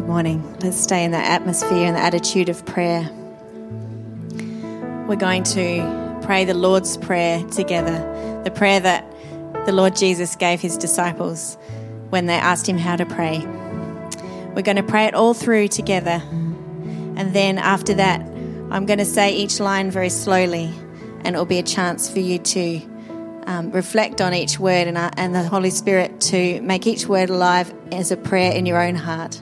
Good morning. Let's stay in the atmosphere and the attitude of prayer. We're going to pray the Lord's Prayer together, the prayer that the Lord Jesus gave his disciples when they asked him how to pray. We're going to pray it all through together. And then after that, I'm going to say each line very slowly, and it'll be a chance for you to um, reflect on each word and, uh, and the Holy Spirit to make each word alive as a prayer in your own heart.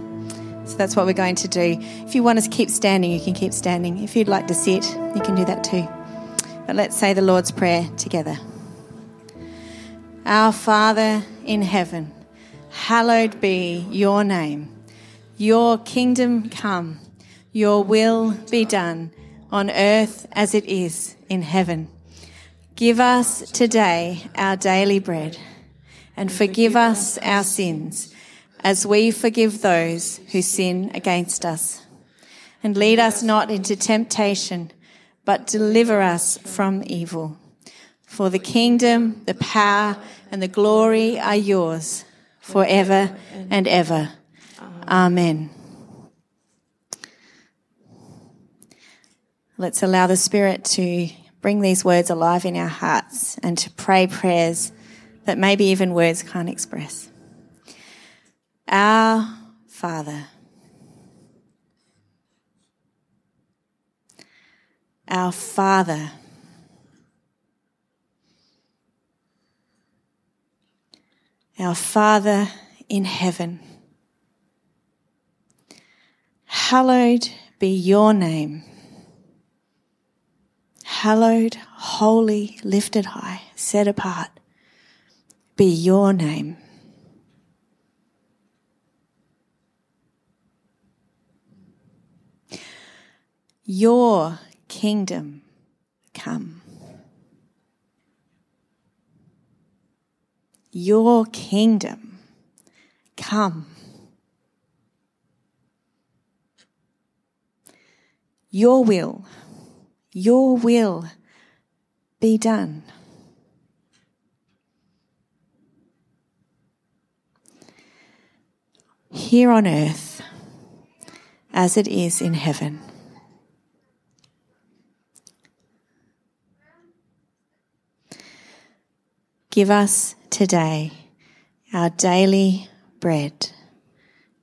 So that's what we're going to do. If you want to keep standing, you can keep standing. If you'd like to sit, you can do that too. But let's say the Lord's Prayer together. Our Father in heaven, hallowed be your name. Your kingdom come, your will be done on earth as it is in heaven. Give us today our daily bread and forgive us our sins as we forgive those who sin against us. And lead us not into temptation, but deliver us from evil. For the kingdom, the power, and the glory are yours forever and ever. Amen. Let's allow the Spirit to bring these words alive in our hearts and to pray prayers that maybe even words can't express. Our Father, our Father, our Father in heaven, hallowed be your name. Hallowed, holy, lifted high, set apart be your name. Your kingdom come. Your kingdom come. Your will your will be done. Here on earth as it is in heaven. Give us today our daily bread,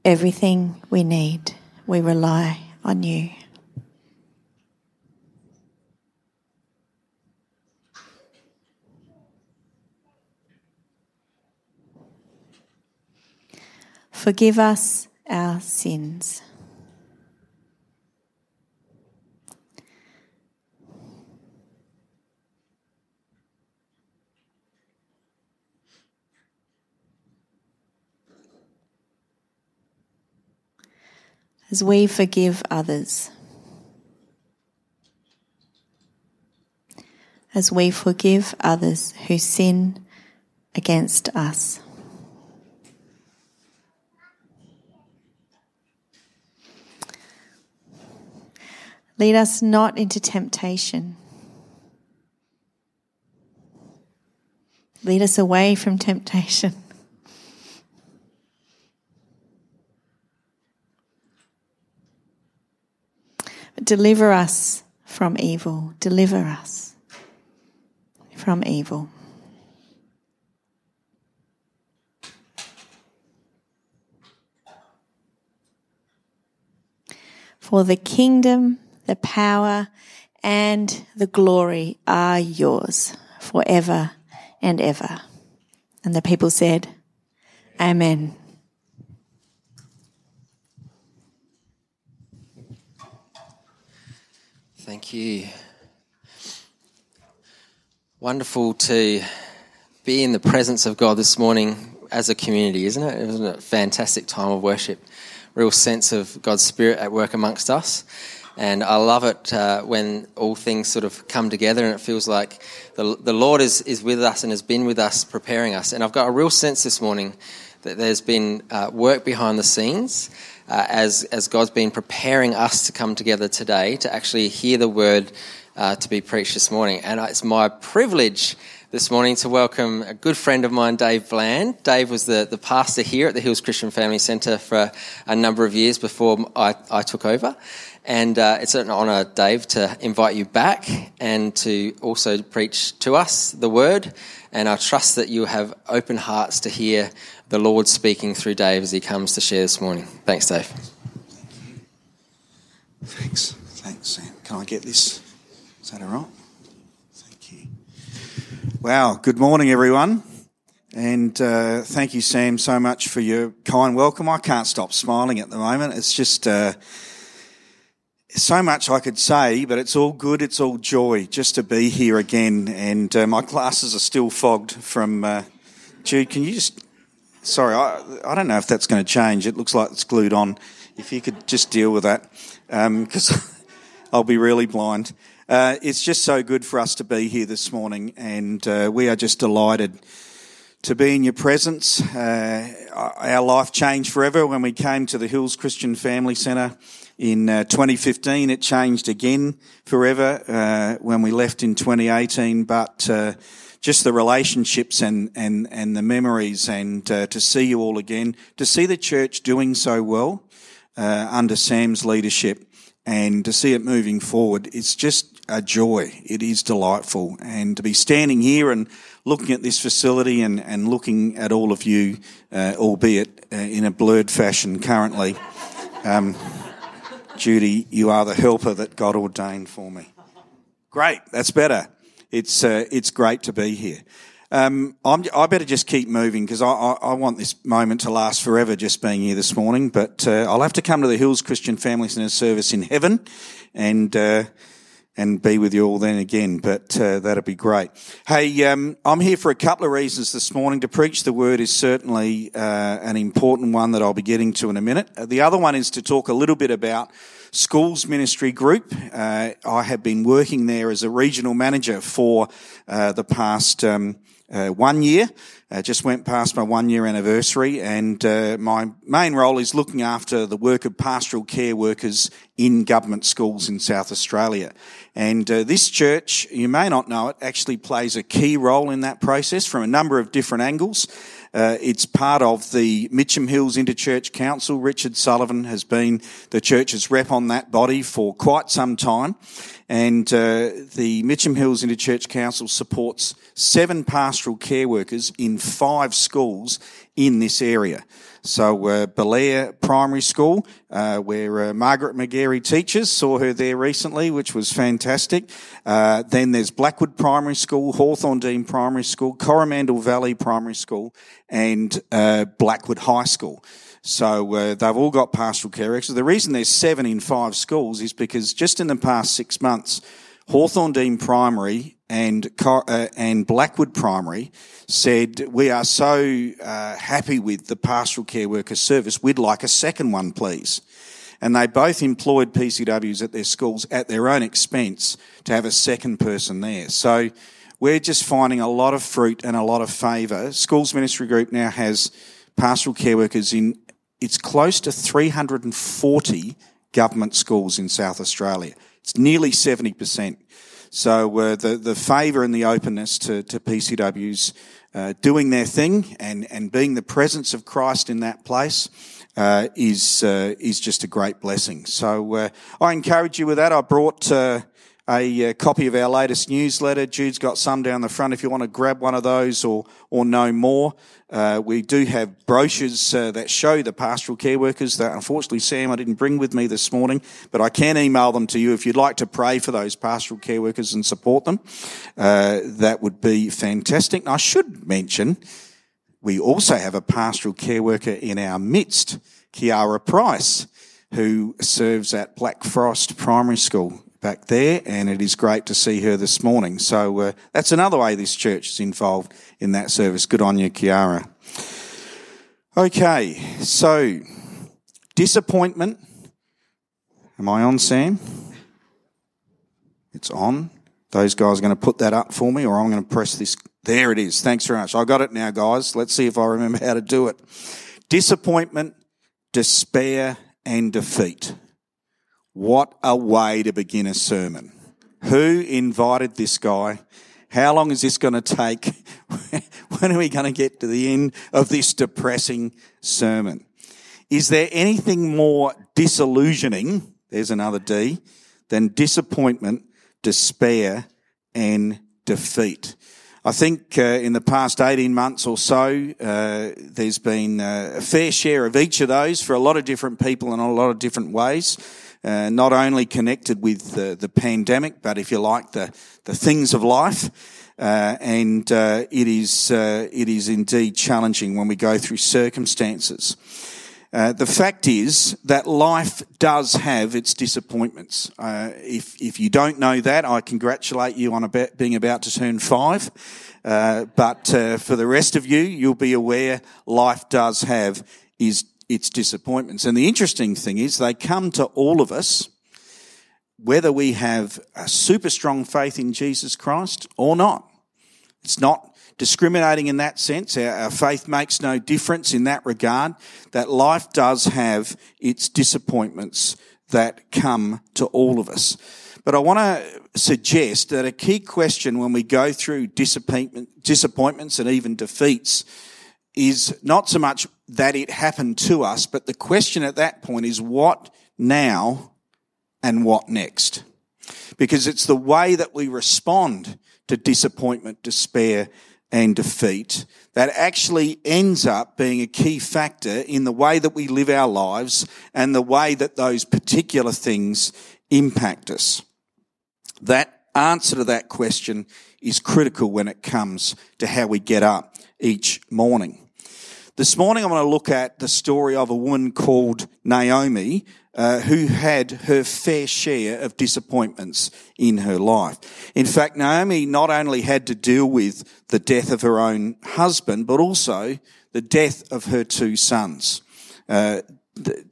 everything we need. We rely on you. Forgive us our sins. As we forgive others. As we forgive others who sin against us. Lead us not into temptation. Lead us away from temptation. But deliver us from evil. Deliver us from evil. For the kingdom the power, and the glory are yours forever and ever. And the people said, Amen. Thank you. Wonderful to be in the presence of God this morning as a community, isn't it? It was a fantastic time of worship. Real sense of God's Spirit at work amongst us. And I love it uh, when all things sort of come together and it feels like the, the Lord is, is with us and has been with us, preparing us. And I've got a real sense this morning that there's been uh, work behind the scenes uh, as, as God's been preparing us to come together today to actually hear the word uh, to be preached this morning. And it's my privilege this morning to welcome a good friend of mine, Dave Bland. Dave was the, the pastor here at the Hills Christian Family Centre for a number of years before I, I took over. And uh, it's an honour, Dave, to invite you back and to also preach to us the word. And I trust that you have open hearts to hear the Lord speaking through Dave as he comes to share this morning. Thanks, Dave. Thanks. Thanks, Sam. Can I get this? Is that all right? Thank you. Wow. Good morning, everyone. And uh, thank you, Sam, so much for your kind welcome. I can't stop smiling at the moment. It's just. Uh, so much I could say, but it's all good. It's all joy just to be here again. And uh, my glasses are still fogged from. Uh, Jude, can you just. Sorry, I, I don't know if that's going to change. It looks like it's glued on. If you could just deal with that, because um, I'll be really blind. Uh, it's just so good for us to be here this morning, and uh, we are just delighted to be in your presence. Uh, our life changed forever when we came to the Hills Christian Family Centre in uh, 2015. It changed again forever uh, when we left in 2018, but uh, just the relationships and, and, and the memories and uh, to see you all again, to see the church doing so well uh, under Sam's leadership and to see it moving forward, it's just a joy. It is delightful. And to be standing here and looking at this facility and, and looking at all of you, uh, albeit in a blurred fashion currently. Um, Judy, you are the helper that God ordained for me. Great, that's better. It's uh, it's great to be here. Um, i better just keep moving because I, I, I, want this moment to last forever. Just being here this morning, but uh, I'll have to come to the Hills Christian Family Centre service in heaven, and uh, and be with you all then again. But uh, that'd be great. Hey, um, I'm here for a couple of reasons this morning. To preach the word is certainly uh, an important one that I'll be getting to in a minute. The other one is to talk a little bit about schools ministry group. Uh, I have been working there as a regional manager for uh, the past. Um, uh, one year. Uh, just went past my one year anniversary and uh, my main role is looking after the work of pastoral care workers in government schools in South Australia. And uh, this church, you may not know it, actually plays a key role in that process from a number of different angles. Uh, it's part of the Mitcham Hills Interchurch Council. Richard Sullivan has been the church's rep on that body for quite some time. And uh, the Mitcham Hills Interchurch Council supports seven pastoral care workers in five schools in this area. So uh, Belair Primary School, uh, where uh, Margaret McGarry teaches, saw her there recently, which was fantastic. Uh, then there's Blackwood Primary School, Hawthorndene Primary School, Coromandel Valley Primary School, and uh, Blackwood High School. So uh, they've all got pastoral care workers. The reason there's seven in five schools is because just in the past six months, Hawthorndene Primary and uh, and Blackwood Primary said we are so uh, happy with the pastoral care worker service. We'd like a second one, please. And they both employed PCWs at their schools at their own expense to have a second person there. So we're just finding a lot of fruit and a lot of favour. Schools Ministry Group now has pastoral care workers in it's close to 340 government schools in South Australia. It's nearly 70%. So uh, the, the favour and the openness to, to PCWs uh, doing their thing and, and being the presence of Christ in that place uh, is, uh, is just a great blessing. So uh, I encourage you with that. I brought uh, a, copy of our latest newsletter. Jude's got some down the front if you want to grab one of those or, or know more. Uh, we do have brochures uh, that show the pastoral care workers that unfortunately, Sam, I didn't bring with me this morning, but I can email them to you if you'd like to pray for those pastoral care workers and support them. Uh, that would be fantastic. And I should mention, we also have a pastoral care worker in our midst, Kiara Price, who serves at Black Forest Primary School back there, and it is great to see her this morning. So uh, that's another way this church is involved in that service. Good on you, Kiara. Okay, so disappointment. Am I on, Sam? It's on. Those guys are going to put that up for me, or I'm going to press this. There it is. Thanks very much. I got it now, guys. Let's see if I remember how to do it. Disappointment, despair, and defeat. What a way to begin a sermon. Who invited this guy? How long is this going to take? when are we going to get to the end of this depressing sermon? Is there anything more disillusioning, there's another D, than disappointment, despair, and defeat? I think uh, in the past 18 months or so, uh, there's been uh, a fair share of each of those for a lot of different people in a lot of different ways. Uh, not only connected with the, the, pandemic, but if you like, the, the things of life. Uh, and uh, it is it is indeed challenging when we go through circumstances. Uh, the fact is that life does have its disappointments. Uh, if, if you don't know that, I congratulate you on being about to turn five. Uh, but uh, for the rest of you, you'll be aware life does have is, its disappointments. And the interesting thing is they come to all of us, whether we have a super strong faith in Jesus Christ or not. It's not discriminating in that sense. Our, our, faith makes no difference in that regard. That life does have its disappointments that come to all of us. But I want to suggest that a key question when we go through disappointment, disappointments and even defeats is not so much that it happened to us, but the question at that point is what now and what next? Because it's the way that we respond to disappointment, despair, and defeat that actually ends up being a key factor in the way that we live our lives and the way that those particular things impact us. That answer to that question is critical when it comes to how we get up each morning. This morning I want to look at the story of a woman called Naomi uh, who had her fair share of disappointments in her life. In fact, Naomi not only had to deal with the death of her own husband, but also the death of her two sons. Uh,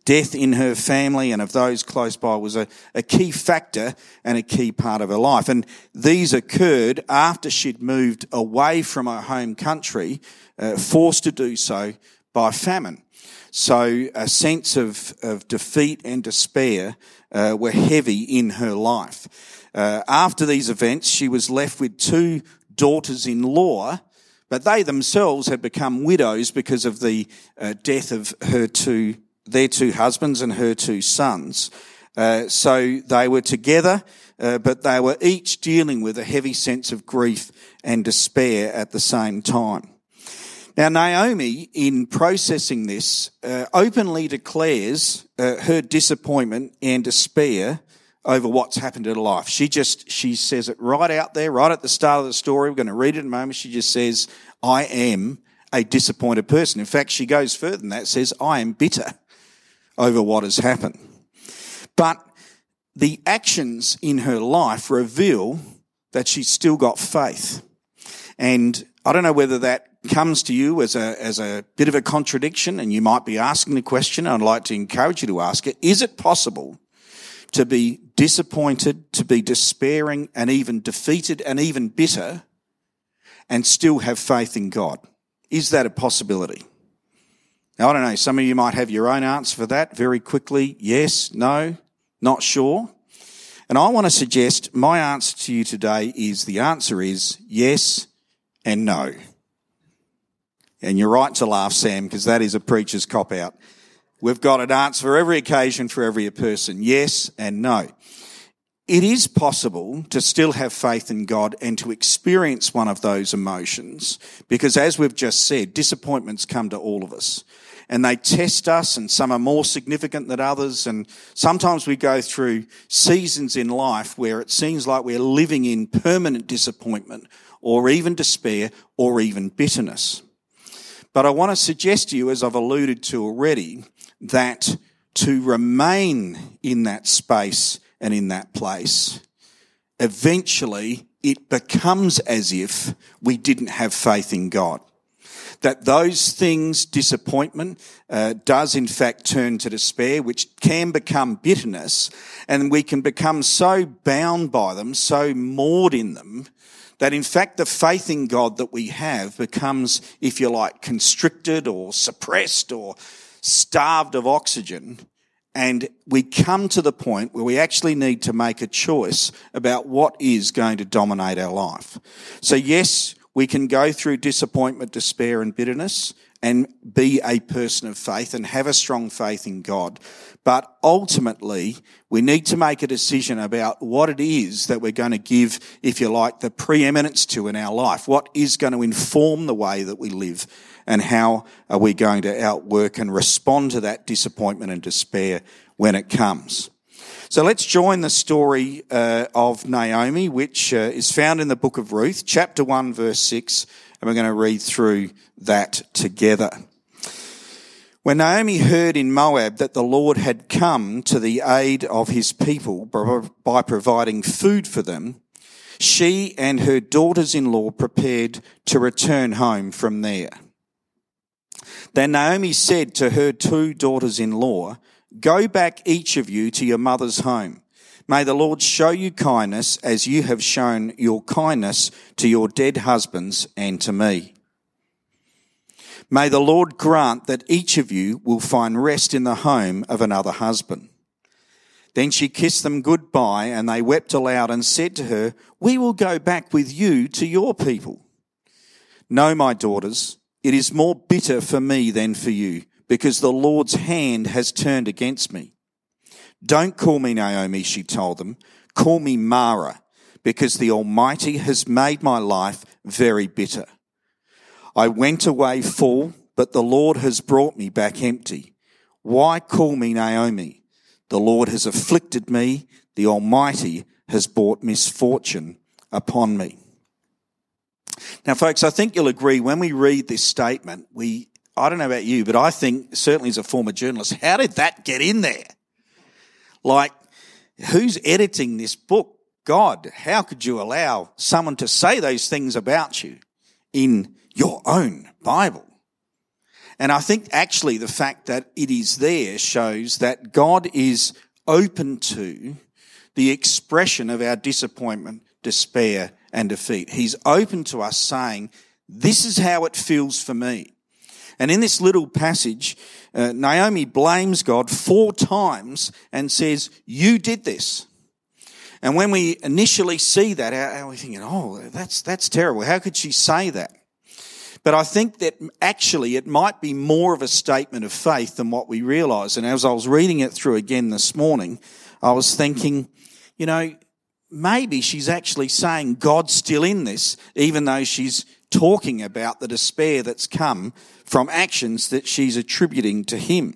death in her family and of those close by was a, a, key factor and a key part of her life. And these occurred after she'd moved away from her home country, uh, forced to do so by famine. So a sense of, of defeat and despair uh, were heavy in her life. Uh, after these events, she was left with two daughters-in-law, but they themselves had become widows because of the uh, death of her two, their two husbands and her two sons. Uh, so they were together, uh, but they were each dealing with a heavy sense of grief and despair at the same time. Now, Naomi, in processing this, uh, openly declares uh, her disappointment and despair over what's happened in her life. She just, she says it right out there, right at the start of the story. We're going to read it in a moment. She just says, I am a disappointed person. In fact, she goes further than that, says, I am bitter over what has happened. But the actions in her life reveal that she's still got faith. And I don't know whether that comes to you as a, as a bit of a contradiction and you might be asking the question, I'd like to encourage you to ask it, is it possible to be disappointed, to be despairing and even defeated and even bitter and still have faith in God? Is that a possibility? Now, I don't know. Some of you might have your own answer for that very quickly. Yes, no, not sure. And I want to suggest my answer to you today is the answer is yes and no. And you're right to laugh, Sam, because that is a preacher's cop out. We've got an answer for every occasion for every person. Yes and no. It is possible to still have faith in God and to experience one of those emotions because as we've just said, disappointments come to all of us and they test us and some are more significant than others. And sometimes we go through seasons in life where it seems like we're living in permanent disappointment or even despair or even bitterness. But I want to suggest to you, as I've alluded to already, that to remain in that space and in that place, eventually it becomes as if we didn't have faith in God. That those things, disappointment, uh, does in fact turn to despair, which can become bitterness, and we can become so bound by them, so moored in them, that in fact the faith in God that we have becomes, if you like, constricted or suppressed or starved of oxygen. And we come to the point where we actually need to make a choice about what is going to dominate our life. So yes, we can go through disappointment, despair and bitterness and be a person of faith and have a strong faith in God. But ultimately, we need to make a decision about what it is that we're going to give, if you like, the preeminence to in our life. What is going to inform the way that we live and how are we going to outwork and respond to that disappointment and despair when it comes. So let's join the story uh, of Naomi, which uh, is found in the book of Ruth, chapter 1, verse 6, and we're going to read through that together. When Naomi heard in Moab that the Lord had come to the aid of his people by providing food for them, she and her daughters-in-law prepared to return home from there. Then Naomi said to her two daughters-in-law, Go back each of you to your mother's home. May the Lord show you kindness as you have shown your kindness to your dead husbands and to me. May the Lord grant that each of you will find rest in the home of another husband. Then she kissed them goodbye and they wept aloud and said to her, We will go back with you to your people. No, my daughters, it is more bitter for me than for you because the Lord's hand has turned against me. Don't call me Naomi, she told them. Call me Mara because the Almighty has made my life very bitter. I went away full, but the Lord has brought me back empty. Why call me Naomi? The Lord has afflicted me. The Almighty has brought misfortune upon me. Now, folks, I think you'll agree when we read this statement, we, I don't know about you, but I think certainly as a former journalist, how did that get in there? Like, who's editing this book? God, how could you allow someone to say those things about you in your own Bible? And I think actually the fact that it is there shows that God is open to the expression of our disappointment, despair, and defeat. He's open to us saying, this is how it feels for me. And in this little passage, uh, Naomi blames God four times and says, you did this. And when we initially see that, are we thinking, oh, that's, that's terrible. How could she say that? But I think that actually it might be more of a statement of faith than what we realize. And as I was reading it through again this morning, I was thinking, you know, maybe she's actually saying God's still in this, even though she's talking about the despair that's come from actions that she's attributing to him.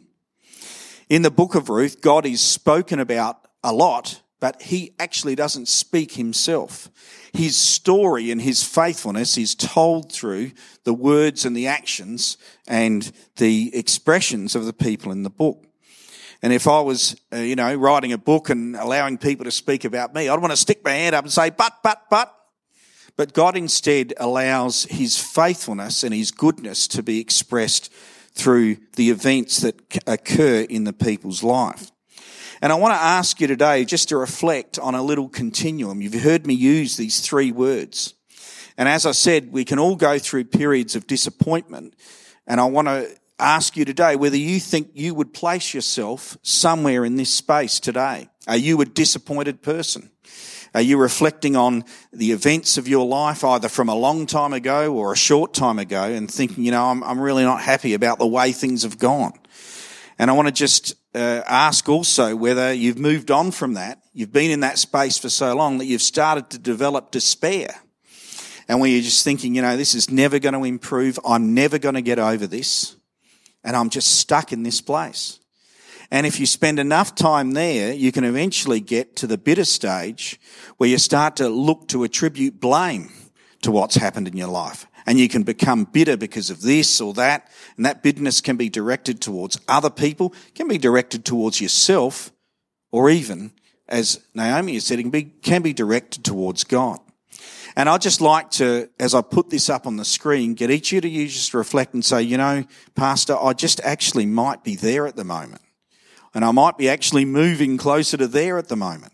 In the book of Ruth, God is spoken about a lot, but he actually doesn't speak himself. His story and his faithfulness is told through the words and the actions and the expressions of the people in the book. And if I was, uh, you know, writing a book and allowing people to speak about me, I'd want to stick my hand up and say, but, but, but. But God instead allows his faithfulness and his goodness to be expressed through the events that occur in the people's life. And I want to ask you today just to reflect on a little continuum. You've heard me use these three words. And as I said, we can all go through periods of disappointment. And I want to ask you today whether you think you would place yourself somewhere in this space today. Are you a disappointed person? Are you reflecting on the events of your life, either from a long time ago or a short time ago, and thinking, you know, I'm, I'm really not happy about the way things have gone? And I want to just uh, ask also whether you've moved on from that. You've been in that space for so long that you've started to develop despair. And where you're just thinking, you know, this is never going to improve. I'm never going to get over this and I'm just stuck in this place. And if you spend enough time there, you can eventually get to the bitter stage where you start to look to attribute blame to what's happened in your life. And you can become bitter because of this or that. And that bitterness can be directed towards other people, can be directed towards yourself, or even, as Naomi has said, can be, can be directed towards God. And I'd just like to, as I put this up on the screen, get each of you to just reflect and say, you know, Pastor, I just actually might be there at the moment. And I might be actually moving closer to there at the moment.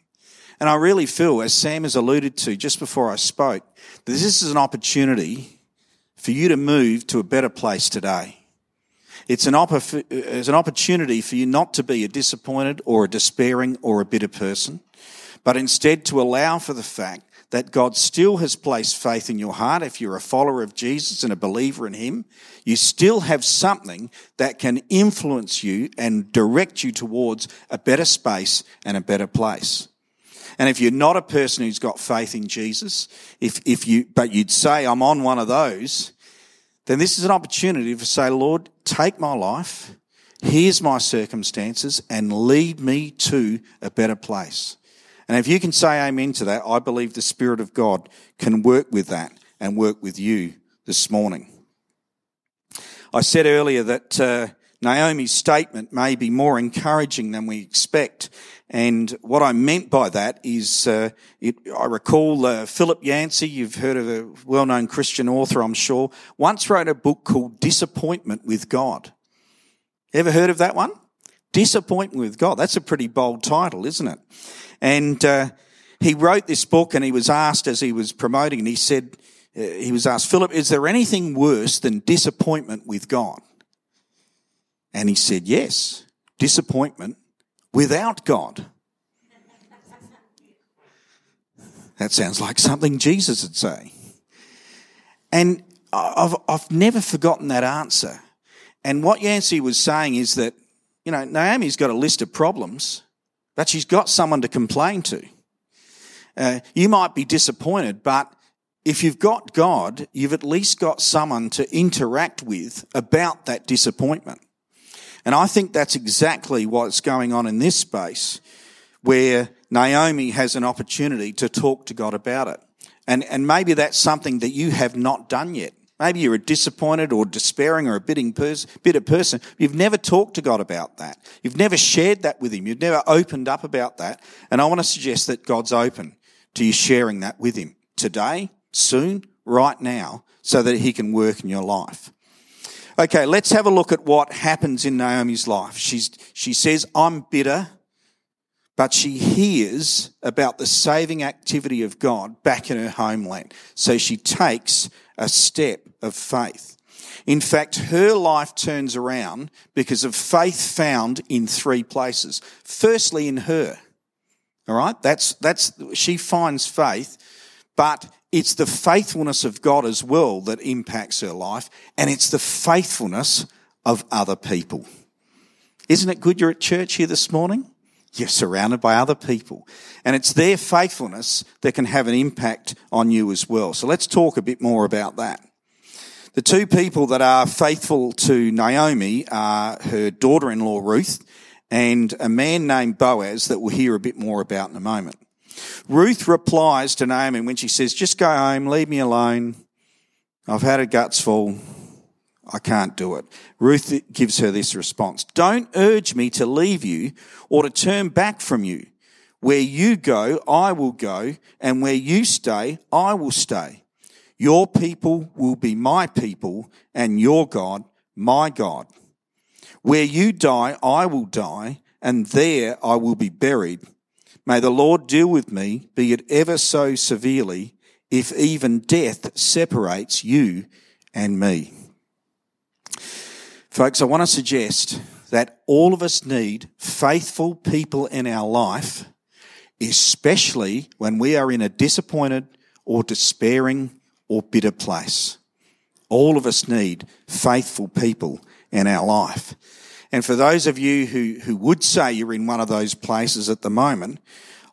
And I really feel, as Sam has alluded to just before I spoke, that this is an opportunity for you to move to a better place today. It's an, it's an opportunity for you not to be a disappointed or a despairing or a bitter person, but instead to allow for the fact that God still has placed faith in your heart. If you're a follower of Jesus and a believer in Him, you still have something that can influence you and direct you towards a better space and a better place. And if you're not a person who's got faith in Jesus, if, if you, but you'd say, I'm on one of those, then this is an opportunity to say, Lord, take my life, here's my circumstances, and lead me to a better place. And if you can say amen to that, I believe the Spirit of God can work with that and work with you this morning. I said earlier that uh, Naomi's statement may be more encouraging than we expect. And what I meant by that is, uh, it, I recall uh, Philip Yancey, you've heard of a well-known Christian author, I'm sure, once wrote a book called Disappointment with God. Ever heard of that one? Disappointment with God. That's a pretty bold title, isn't it? And uh, he wrote this book and he was asked as he was promoting and he said, uh, he was asked, Philip, is there anything worse than disappointment with God? And he said, yes, disappointment without God. That sounds like something Jesus would say. And I've, I've never forgotten that answer. And what Yancey was saying is that, you know, Naomi's got a list of problems but she's got someone to complain to. Uh, you might be disappointed, but if you've got God, you've at least got someone to interact with about that disappointment. And I think that's exactly what's going on in this space where Naomi has an opportunity to talk to God about it. And, and maybe that's something that you have not done yet. Maybe you're a disappointed or despairing or a bitter person. You've never talked to God about that. You've never shared that with Him. You've never opened up about that. And I want to suggest that God's open to you sharing that with Him today, soon, right now, so that He can work in your life. Okay, let's have a look at what happens in Naomi's life. She's, she says, I'm bitter, but she hears about the saving activity of God back in her homeland. So she takes a step of faith. In fact, her life turns around because of faith found in three places. Firstly, in her. All right. That's, that's, she finds faith, but it's the faithfulness of God as well that impacts her life, and it's the faithfulness of other people. Isn't it good you're at church here this morning? You're surrounded by other people. And it's their faithfulness that can have an impact on you as well. So let's talk a bit more about that. The two people that are faithful to Naomi are her daughter-in-law Ruth and a man named Boaz that we'll hear a bit more about in a moment. Ruth replies to Naomi when she says, just go home, leave me alone. I've had a guts full. I can't do it. Ruth gives her this response. Don't urge me to leave you or to turn back from you. Where you go, I will go, and where you stay, I will stay. Your people will be my people, and your God, my God. Where you die, I will die, and there I will be buried. May the Lord deal with me, be it ever so severely, if even death separates you and me. Folks, I want to suggest that all of us need faithful people in our life, especially when we are in a disappointed or despairing or bitter place. All of us need faithful people in our life. And for those of you who, who would say you're in one of those places at the moment,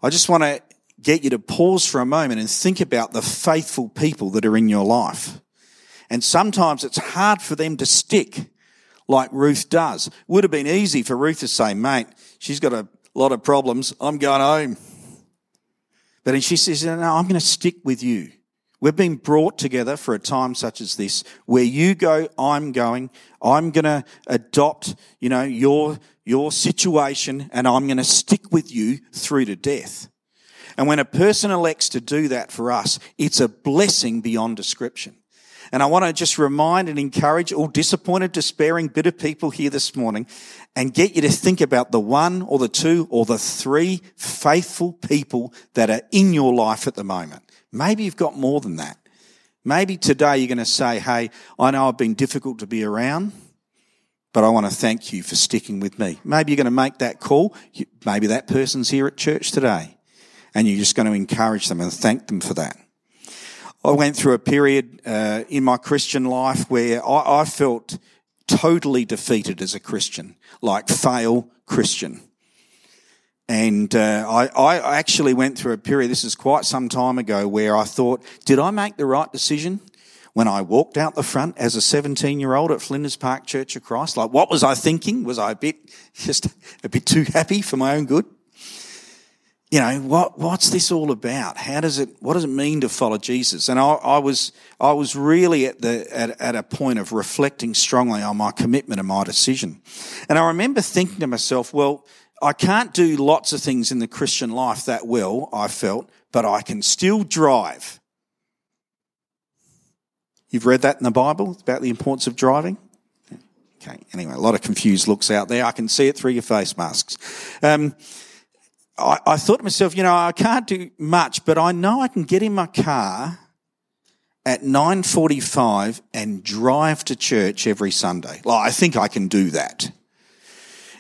I just want to get you to pause for a moment and think about the faithful people that are in your life. And sometimes it's hard for them to stick like Ruth does. Would have been easy for Ruth to say, mate, she's got a lot of problems. I'm going home. But she says, no, I'm going to stick with you. We've been brought together for a time such as this where you go, I'm going. I'm going to adopt, you know, your, your situation and I'm going to stick with you through to death. And when a person elects to do that for us, it's a blessing beyond description. And I want to just remind and encourage all disappointed, despairing, bitter people here this morning and get you to think about the one or the two or the three faithful people that are in your life at the moment. Maybe you've got more than that. Maybe today you're going to say, Hey, I know I've been difficult to be around, but I want to thank you for sticking with me. Maybe you're going to make that call. Maybe that person's here at church today and you're just going to encourage them and thank them for that. I went through a period uh, in my Christian life where I, I felt totally defeated as a Christian, like fail Christian. And uh, I, I, actually went through a period, this is quite some time ago, where I thought, did I make the right decision? When I walked out the front as a 17 year old at Flinders Park Church of Christ, like what was I thinking? Was I a bit, just a bit too happy for my own good? You know, what, what's this all about? How does it, what does it mean to follow Jesus? And I, I was, I was really at the, at, at a point of reflecting strongly on my commitment and my decision. And I remember thinking to myself, well, I can't do lots of things in the Christian life that well, I felt, but I can still drive. You've read that in the Bible about the importance of driving? Okay, anyway, a lot of confused looks out there. I can see it through your face masks. Um, I, I thought to myself, you know, I can't do much, but I know I can get in my car at 9.45 and drive to church every Sunday. Like, I think I can do that.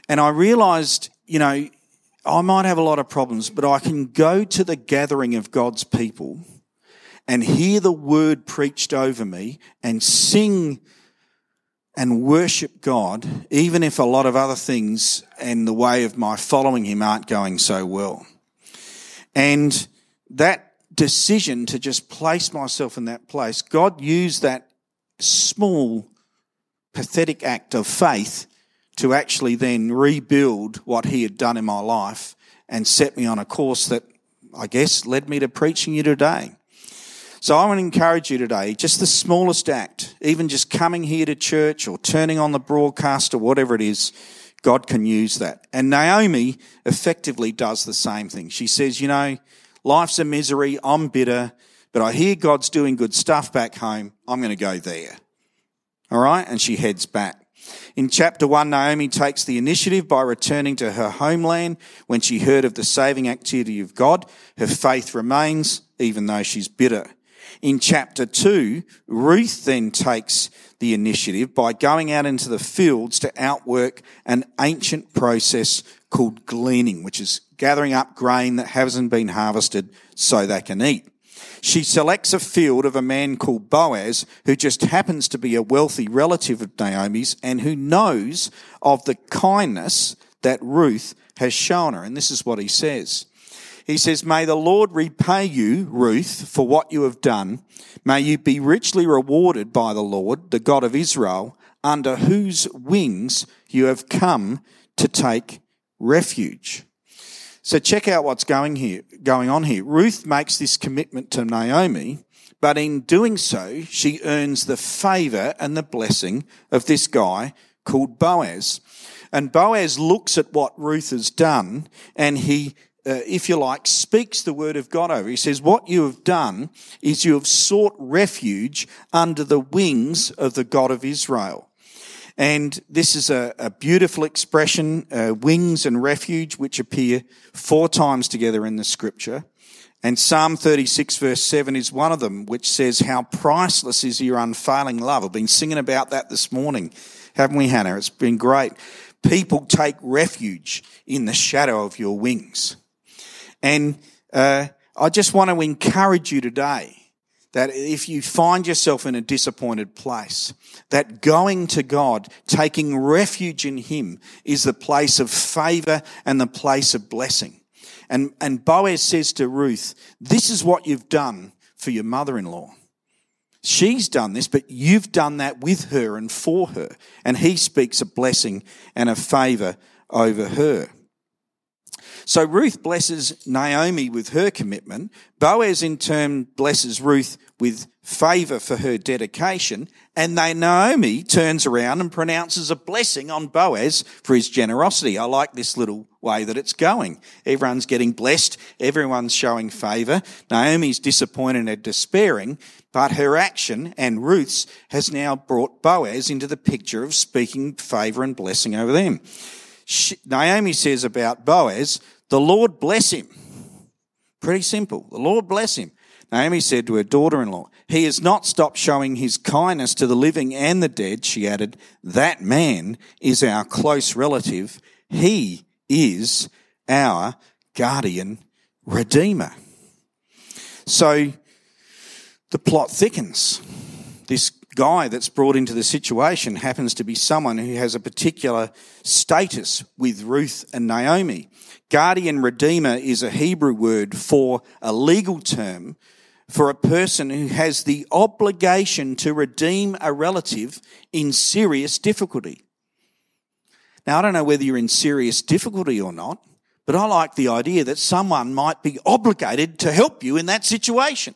And I realized, you know, I might have a lot of problems, but I can go to the gathering of God's people and hear the word preached over me and sing and worship God, even if a lot of other things and the way of my following Him aren't going so well. And that decision to just place myself in that place, God used that small, pathetic act of faith to actually then rebuild what He had done in my life and set me on a course that I guess led me to preaching you today. So I want to encourage you today, just the smallest act, even just coming here to church or turning on the broadcast or whatever it is, God can use that. And Naomi effectively does the same thing. She says, you know, life's a misery. I'm bitter, but I hear God's doing good stuff back home. I'm going to go there. All right. And she heads back. In chapter one, Naomi takes the initiative by returning to her homeland when she heard of the saving activity of God. Her faith remains, even though she's bitter. In chapter 2, Ruth then takes the initiative by going out into the fields to outwork an ancient process called gleaning, which is gathering up grain that hasn't been harvested so they can eat. She selects a field of a man called Boaz, who just happens to be a wealthy relative of Naomi's and who knows of the kindness that Ruth has shown her. And this is what he says. He says, May the Lord repay you, Ruth, for what you have done. May you be richly rewarded by the Lord, the God of Israel, under whose wings you have come to take refuge. So check out what's going here, going on here. Ruth makes this commitment to Naomi, but in doing so, she earns the favor and the blessing of this guy called Boaz. And Boaz looks at what Ruth has done and he uh, if you like, speaks the word of God over. He says, What you have done is you have sought refuge under the wings of the God of Israel. And this is a, a beautiful expression, uh, wings and refuge, which appear four times together in the scripture. And Psalm 36 verse 7 is one of them, which says, How priceless is your unfailing love. I've been singing about that this morning, haven't we, Hannah? It's been great. People take refuge in the shadow of your wings. And uh, I just want to encourage you today that if you find yourself in a disappointed place, that going to God, taking refuge in Him is the place of favor and the place of blessing. And, and Boaz says to Ruth, this is what you've done for your mother-in-law. She's done this, but you've done that with her and for her. And he speaks a blessing and a favor over her. So Ruth blesses Naomi with her commitment. Boaz in turn blesses Ruth with favor for her dedication. And then Naomi turns around and pronounces a blessing on Boaz for his generosity. I like this little way that it's going. Everyone's getting blessed. Everyone's showing favor. Naomi's disappointed and despairing, but her action and Ruth's has now brought Boaz into the picture of speaking favor and blessing over them. Naomi says about Boaz, the Lord bless him. Pretty simple. The Lord bless him. Naomi said to her daughter in law, He has not stopped showing his kindness to the living and the dead. She added, That man is our close relative. He is our guardian redeemer. So the plot thickens. This guy that's brought into the situation happens to be someone who has a particular status with Ruth and Naomi. Guardian redeemer is a Hebrew word for a legal term for a person who has the obligation to redeem a relative in serious difficulty. Now, I don't know whether you're in serious difficulty or not, but I like the idea that someone might be obligated to help you in that situation.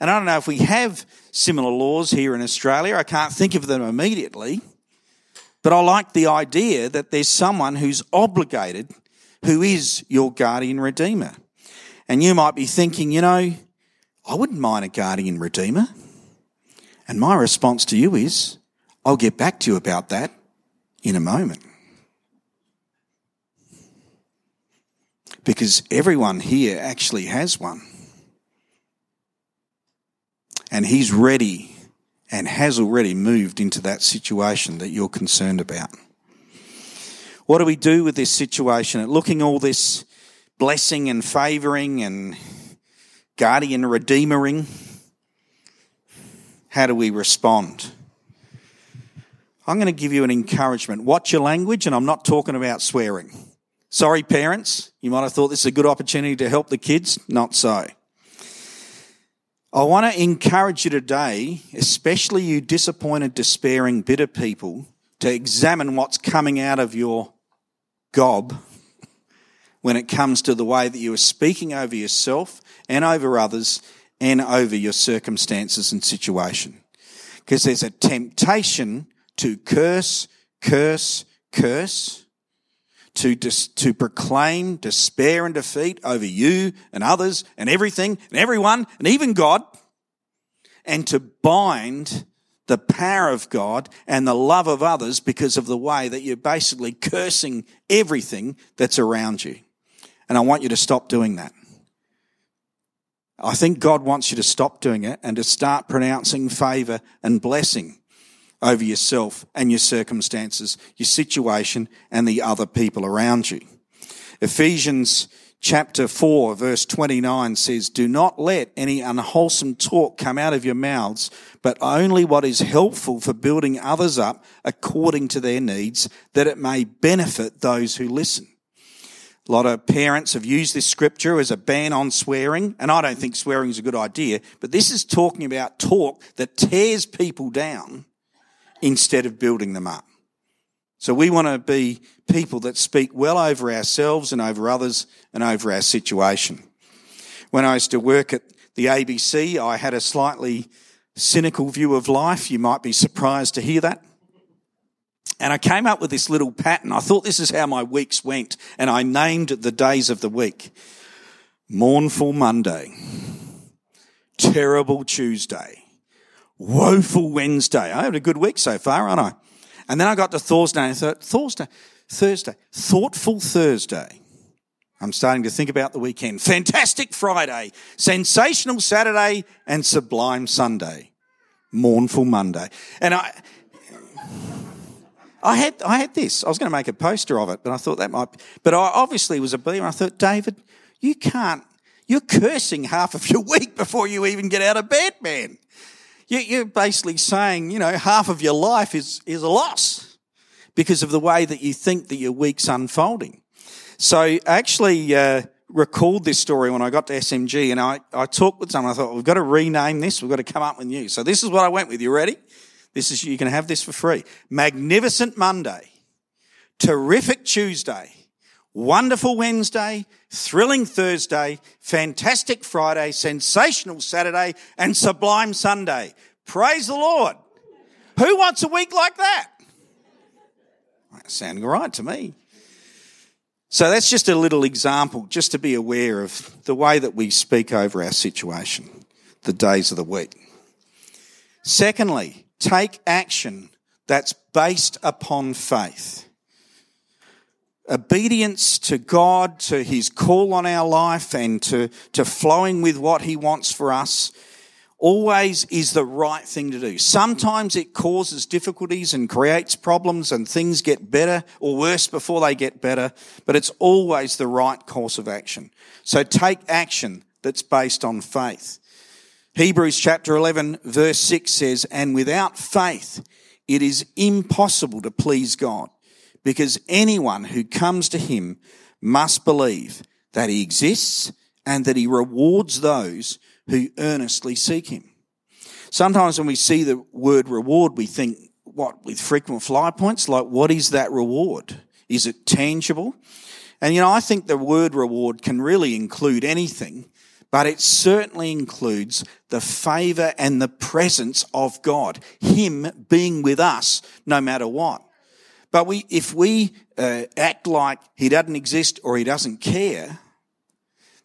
And I don't know if we have similar laws here in Australia. I can't think of them immediately. But I like the idea that there's someone who's obligated, who is your guardian redeemer. And you might be thinking, you know, I wouldn't mind a guardian redeemer. And my response to you is, I'll get back to you about that in a moment. Because everyone here actually has one. And he's ready and has already moved into that situation that you're concerned about. What do we do with this situation? At looking all this blessing and favouring and guardian redeemering, how do we respond? I'm going to give you an encouragement. Watch your language, and I'm not talking about swearing. Sorry, parents, you might have thought this is a good opportunity to help the kids. Not so. I want to encourage you today, especially you disappointed, despairing, bitter people, to examine what's coming out of your gob when it comes to the way that you are speaking over yourself and over others and over your circumstances and situation. Because there's a temptation to curse, curse, curse, to, dis- to proclaim despair and defeat over you and others and everything and everyone and even God, and to bind the power of God and the love of others because of the way that you're basically cursing everything that's around you. And I want you to stop doing that. I think God wants you to stop doing it and to start pronouncing favor and blessing over yourself and your circumstances, your situation, and the other people around you. Ephesians chapter 4 verse 29 says, Do not let any unwholesome talk come out of your mouths, but only what is helpful for building others up according to their needs, that it may benefit those who listen. A lot of parents have used this scripture as a ban on swearing, and I don't think swearing is a good idea, but this is talking about talk that tears people down instead of building them up. So we want to be people that speak well over ourselves and over others and over our situation. When I used to work at the ABC, I had a slightly cynical view of life. You might be surprised to hear that. And I came up with this little pattern. I thought this is how my weeks went. And I named the days of the week. Mournful Monday. Terrible Tuesday. Woeful Wednesday. I had a good week so far, aren't I? And then I got to Thursday and thought, Thursday, Thursday, thoughtful Thursday. I'm starting to think about the weekend. Fantastic Friday, sensational Saturday, and sublime Sunday. Mournful Monday. And I, I had, I had this. I was going to make a poster of it, but I thought that might, but I obviously was a believer. I thought, David, you can't, you're cursing half of your week before you even get out of bed, man. You're basically saying, you know, half of your life is, is a loss because of the way that you think that your week's unfolding. So I actually, uh, recalled this story when I got to SMG and I, I talked with someone. I thought, we've got to rename this. We've got to come up with new. So this is what I went with. You ready? This is, you can have this for free. Magnificent Monday, terrific Tuesday, wonderful Wednesday, thrilling Thursday, fantastic Friday, sensational Saturday, and sublime Sunday. Praise the Lord. Who wants a week like that? Sounding right to me. So that's just a little example, just to be aware of the way that we speak over our situation, the days of the week. Secondly, take action that's based upon faith. Obedience to God, to his call on our life and to, to flowing with what he wants for us always is the right thing to do. Sometimes it causes difficulties and creates problems and things get better or worse before they get better, but it's always the right course of action. So take action that's based on faith. Hebrews chapter 11 verse 6 says, and without faith, it is impossible to please God because anyone who comes to him must believe that he exists and that he rewards those who earnestly seek him. Sometimes when we see the word reward, we think, what, with frequent flyer points? Like, what is that reward? Is it tangible? And you know, I think the word reward can really include anything, but it certainly includes the favor and the presence of God, Him being with us no matter what. But we, if we uh, act like He doesn't exist or He doesn't care,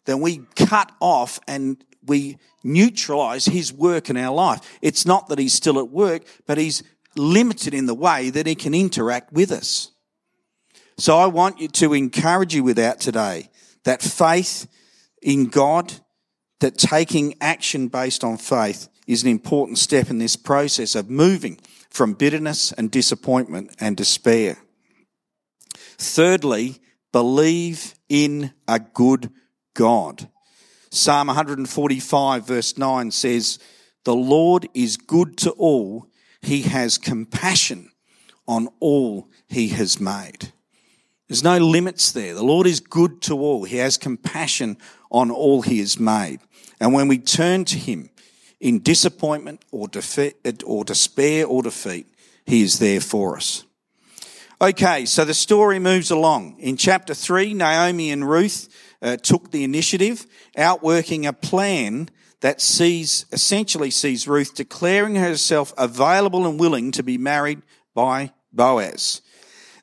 then we cut off and we neutralize his work in our life. It's not that he's still at work, but he's limited in the way that he can interact with us. So I want you to encourage you with that today, that faith in God, that taking action based on faith is an important step in this process of moving from bitterness and disappointment and despair. Thirdly, believe in a good God. Psalm 145 verse 9 says, The Lord is good to all. He has compassion on all he has made. There's no limits there. The Lord is good to all. He has compassion on all he has made. And when we turn to him in disappointment or, defeat, or despair or defeat, he is there for us. Okay, so the story moves along. In chapter 3, Naomi and Ruth uh, took the initiative, outworking a plan that sees, essentially sees Ruth declaring herself available and willing to be married by Boaz.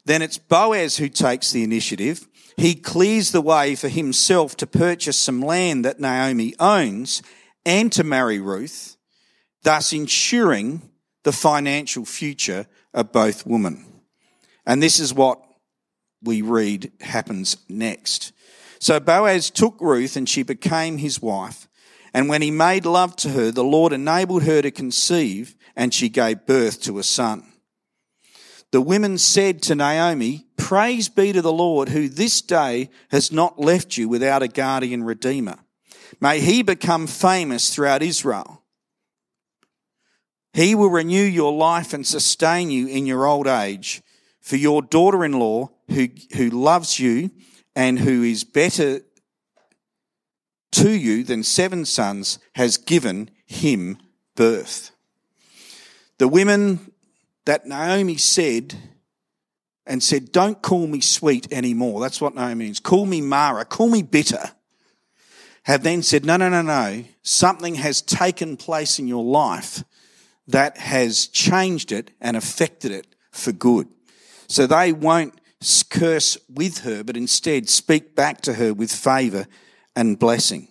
Then it's Boaz who takes the initiative. He clears the way for himself to purchase some land that Naomi owns and to marry Ruth, thus ensuring the financial future of both women. And this is what we read happens next. So Boaz took Ruth and she became his wife. And when he made love to her, the Lord enabled her to conceive and she gave birth to a son. The women said to Naomi, Praise be to the Lord who this day has not left you without a guardian redeemer. May he become famous throughout Israel. He will renew your life and sustain you in your old age. For your daughter in law, who, who loves you and who is better to you than seven sons, has given him birth. The women that Naomi said and said, Don't call me sweet anymore. That's what Naomi means. Call me Mara. Call me bitter. Have then said, No, no, no, no. Something has taken place in your life that has changed it and affected it for good. So they won't curse with her, but instead speak back to her with favour and blessing.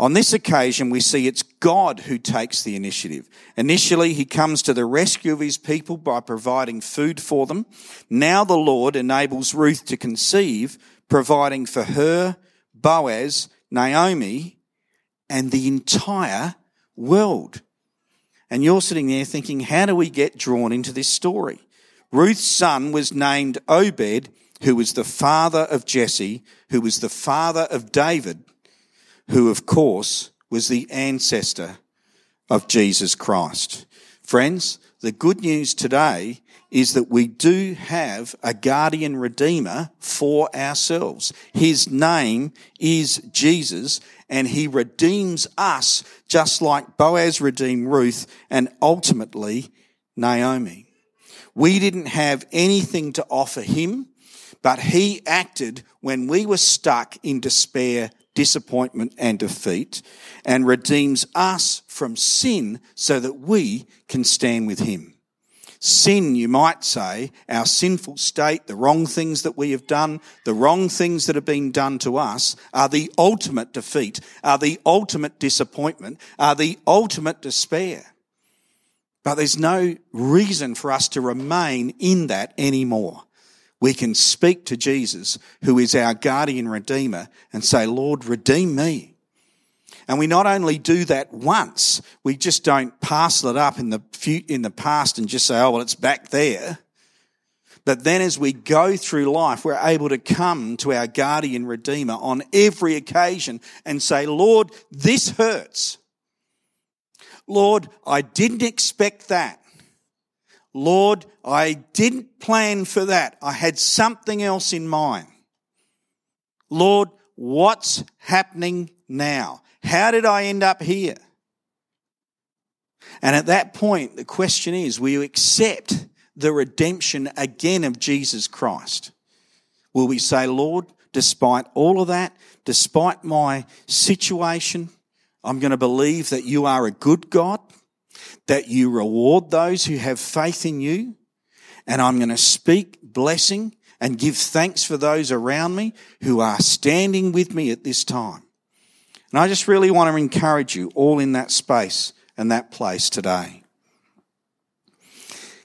On this occasion, we see it's God who takes the initiative. Initially, he comes to the rescue of his people by providing food for them. Now the Lord enables Ruth to conceive, providing for her, Boaz, Naomi, and the entire world. And you're sitting there thinking, how do we get drawn into this story? Ruth's son was named Obed, who was the father of Jesse, who was the father of David, who of course was the ancestor of Jesus Christ. Friends, the good news today is that we do have a guardian redeemer for ourselves. His name is Jesus and he redeems us just like Boaz redeemed Ruth and ultimately Naomi. We didn't have anything to offer him, but he acted when we were stuck in despair, disappointment, and defeat, and redeems us from sin so that we can stand with him. Sin, you might say, our sinful state, the wrong things that we have done, the wrong things that have been done to us, are the ultimate defeat, are the ultimate disappointment, are the ultimate despair. But there's no reason for us to remain in that anymore. we can speak to Jesus, who is our guardian redeemer, and say, Lord, redeem me. And we not only do that once, we just don't parcel it up in the, in the past and just say, oh, well, it's back there. But then as we go through life, we're able to come to our guardian redeemer on every occasion and say, Lord, this hurts. Lord, I didn't expect that. Lord, I didn't plan for that. I had something else in mind. Lord, what's happening now? How did I end up here? And at that point, the question is, will you accept the redemption again of Jesus Christ? Will we say, Lord, despite all of that, despite my situation, I'm going to believe that you are a good God, that you reward those who have faith in you, and I'm going to speak blessing and give thanks for those around me who are standing with me at this time. And I just really want to encourage you all in that space and that place today.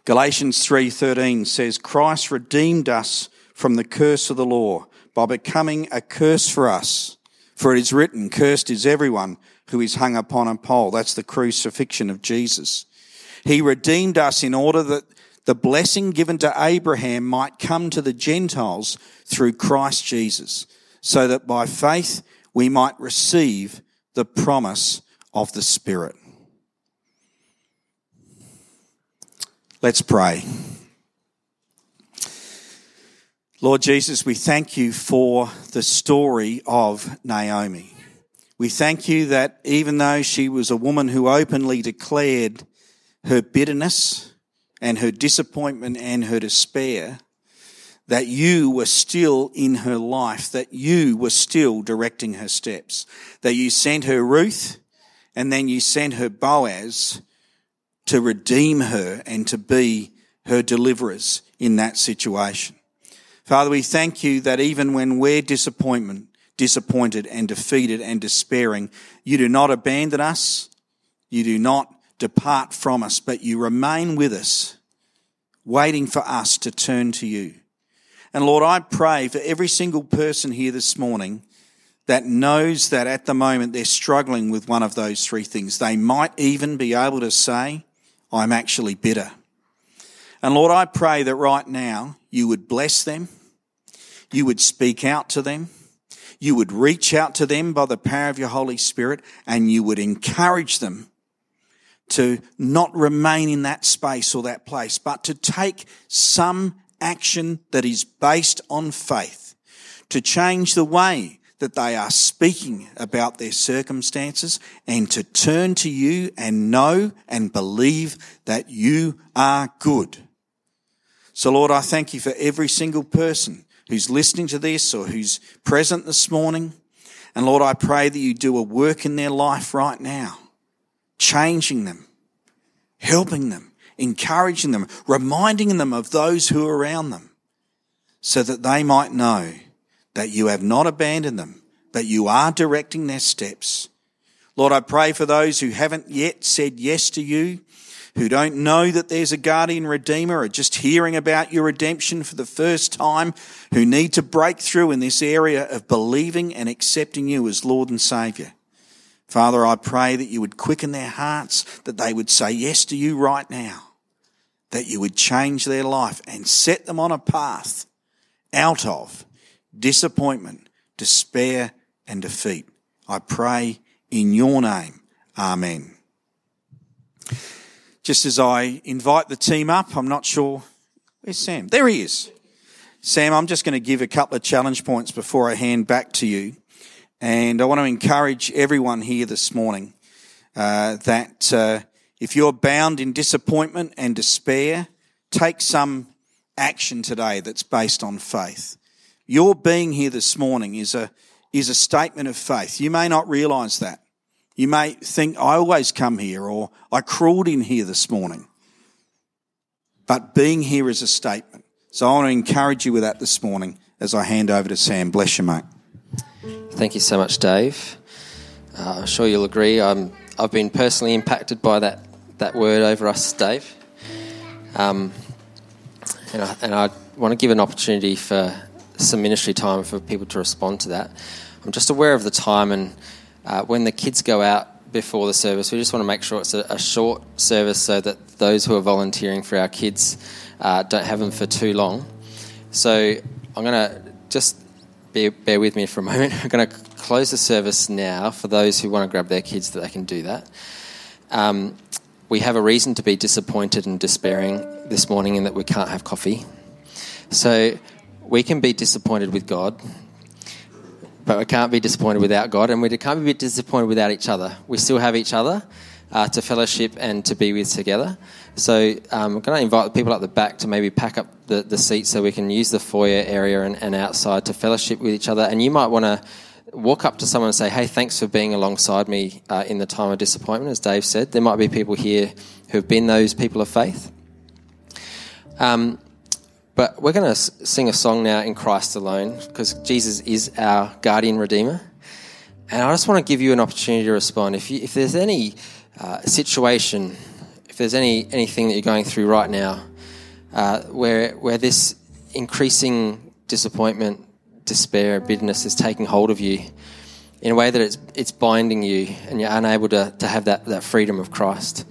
Galatians 3:13 says Christ redeemed us from the curse of the law by becoming a curse for us. For it is written, cursed is everyone who is hung upon a pole. That's the crucifixion of Jesus. He redeemed us in order that the blessing given to Abraham might come to the Gentiles through Christ Jesus, so that by faith we might receive the promise of the Spirit. Let's pray. Lord Jesus, we thank you for the story of Naomi. We thank you that even though she was a woman who openly declared her bitterness and her disappointment and her despair, that you were still in her life, that you were still directing her steps, that you sent her Ruth and then you sent her Boaz to redeem her and to be her deliverers in that situation. Father, we thank you that even when we're disappointment, disappointed and defeated and despairing, you do not abandon us. You do not depart from us, but you remain with us, waiting for us to turn to you. And Lord, I pray for every single person here this morning that knows that at the moment they're struggling with one of those three things. They might even be able to say, I'm actually bitter. And Lord, I pray that right now you would bless them, you would speak out to them, you would reach out to them by the power of your Holy Spirit, and you would encourage them to not remain in that space or that place, but to take some action that is based on faith to change the way that they are speaking about their circumstances and to turn to you and know and believe that you are good. So Lord, I thank you for every single person who's listening to this or who's present this morning. And Lord, I pray that you do a work in their life right now, changing them, helping them, encouraging them, reminding them of those who are around them, so that they might know that you have not abandoned them, but you are directing their steps. Lord, I pray for those who haven't yet said yes to you, who don't know that there's a guardian redeemer or just hearing about your redemption for the first time, who need to break through in this area of believing and accepting you as Lord and Saviour. Father, I pray that you would quicken their hearts, that they would say yes to you right now, that you would change their life and set them on a path out of disappointment, despair, and defeat. I pray in your name. Amen. Just as I invite the team up, I'm not sure. Where's Sam? There he is. Sam, I'm just going to give a couple of challenge points before I hand back to you. And I want to encourage everyone here this morning uh, that uh, if you're bound in disappointment and despair, take some action today that's based on faith. Your being here this morning is a is a statement of faith. You may not realize that. You may think I always come here or I crawled in here this morning. But being here is a statement. So I want to encourage you with that this morning as I hand over to Sam. Bless you, mate. Thank you so much, Dave. Uh, I'm sure you'll agree. I'm, I've been personally impacted by that, that word over us, Dave. Um, and, I, and I want to give an opportunity for some ministry time for people to respond to that. I'm just aware of the time, and uh, when the kids go out before the service, we just want to make sure it's a, a short service so that those who are volunteering for our kids uh, don't have them for too long. So I'm going to just bear, bear with me for a moment. I'm going to close the service now for those who want to grab their kids that they can do that. Um, we have a reason to be disappointed and despairing this morning in that we can't have coffee. So we can be disappointed with God, but we can't be disappointed without God, and we can't be disappointed without each other. We still have each other uh, to fellowship and to be with together. So um, I'm going to invite the people at the back to maybe pack up the, the seats so we can use the foyer area and, and outside to fellowship with each other. And you might want to walk up to someone and say, hey, thanks for being alongside me uh, in the time of disappointment, as Dave said. There might be people here who have been those people of faith. Um, but we're going to sing a song now in Christ alone because Jesus is our guardian redeemer. And I just want to give you an opportunity to respond. If, you, if there's any uh, situation, if there's any anything that you're going through right now, uh, where where this increasing disappointment, despair, bitterness is taking hold of you in a way that it's it's binding you, and you're unable to, to have that, that freedom of Christ,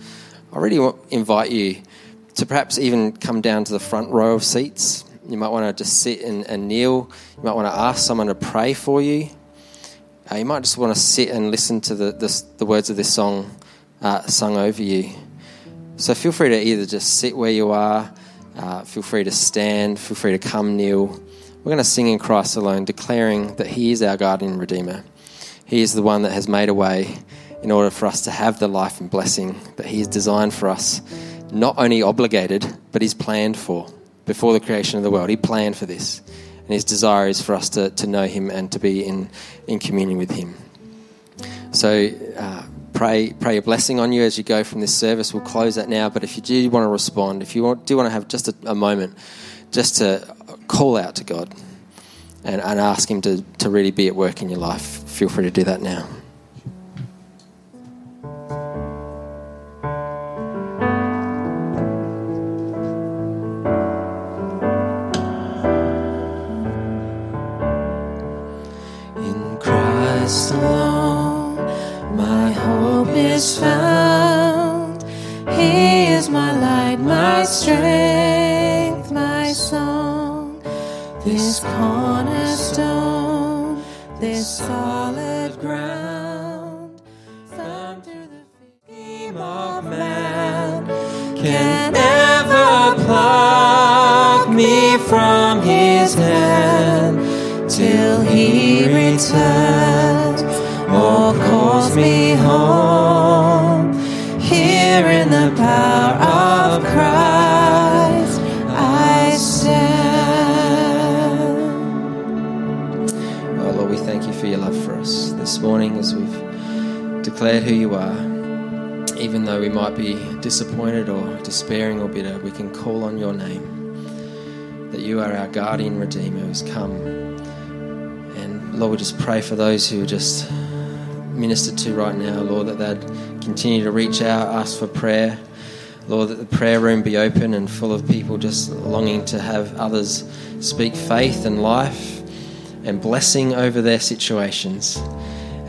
I really invite you to perhaps even come down to the front row of seats. You might want to just sit and, and kneel. You might want to ask someone to pray for you. Uh, you might just want to sit and listen to the, the, the words of this song uh, sung over you. So feel free to either just sit where you are, uh, feel free to stand, feel free to come kneel. We're going to sing in Christ alone, declaring that He is our guardian and redeemer. He is the one that has made a way in order for us to have the life and blessing that He has designed for us, not only obligated, but He's planned for. Before the creation of the world, He planned for this. And His desire is for us to, to know Him and to be in, in communion with Him. So, uh, pray pray a blessing on you as you go from this service. We'll close that now, but if you do want to respond, if you want, do want to have just a, a moment, just to call out to God and, and ask Him to, to really be at work in your life, feel free to do that now. Christ hope is found. He is my light, my strength, my song. This cornerstone, this solid ground, firm through the scheme of man, can never pluck me from his hand till he returns or calls me home. Who you are. Even though we might be disappointed or despairing or bitter, we can call on your name. That you are our guardian redeemer who's come. And Lord, we just pray for those who are just ministered to right now, Lord, that they'd continue to reach out, ask for prayer. Lord, that the prayer room be open and full of people just longing to have others speak faith and life and blessing over their situations.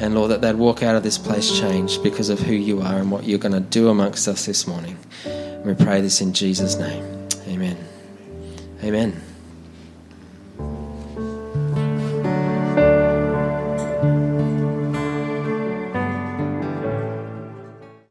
And Lord, that they'd walk out of this place changed because of who you are and what you're going to do amongst us this morning. And we pray this in Jesus' name. Amen. Amen.